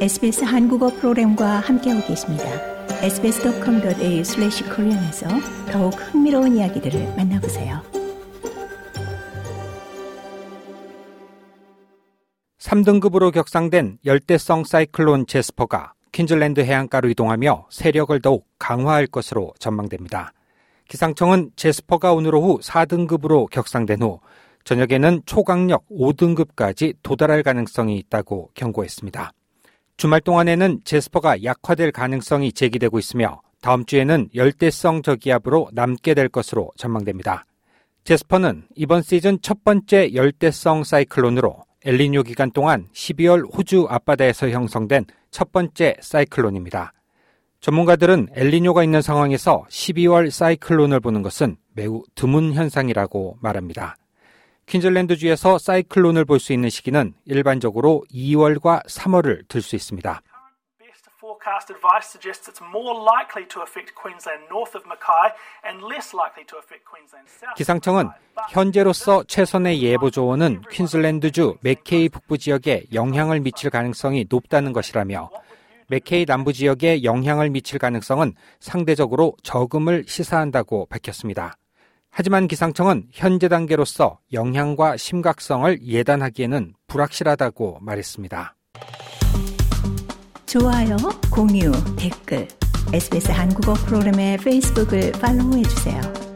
SBS 한국어 프로그램과 함께하고 계십니다. sbs.com.au/korean에서 더욱 흥미로운 이야기들을 만나보세요. 3등급으로 격상된 열대성 사이클론 제스퍼가 퀸즐랜드 해안가로 이동하며 세력을 더욱 강화할 것으로 전망됩니다. 기상청은 제스퍼가 오늘 오후 4등급으로 격상된 후 저녁에는 초강력 5등급까지 도달할 가능성이 있다고 경고했습니다. 주말 동안에는 제스퍼가 약화될 가능성이 제기되고 있으며 다음 주에는 열대성 저기압으로 남게 될 것으로 전망됩니다. 제스퍼는 이번 시즌 첫 번째 열대성 사이클론으로 엘리뇨 기간 동안 12월 호주 앞바다에서 형성된 첫 번째 사이클론입니다. 전문가들은 엘리뇨가 있는 상황에서 12월 사이클론을 보는 것은 매우 드문 현상이라고 말합니다. 퀸즐랜드주에서 사이클론을 볼 수 있는 시기는 일반적으로 2월과 3월을 들 수 있습니다. 기상청은 현재로서 최선의 예보 조언은 퀸즐랜드주 맥케이 북부 지역에 영향을 미칠 가능성이 높다는 것이라며 맥케이 남부 지역에 영향을 미칠 가능성은 상대적으로 적음을 시사한다고 밝혔습니다. 하지만 기상청은 현재 단계로서 영향과 심각성을 예단하기에는 불확실하다고 말했습니다. 좋아요, 공유, 댓글, SBS 한국어 프로그램의 페이스북을 팔로우해 주세요.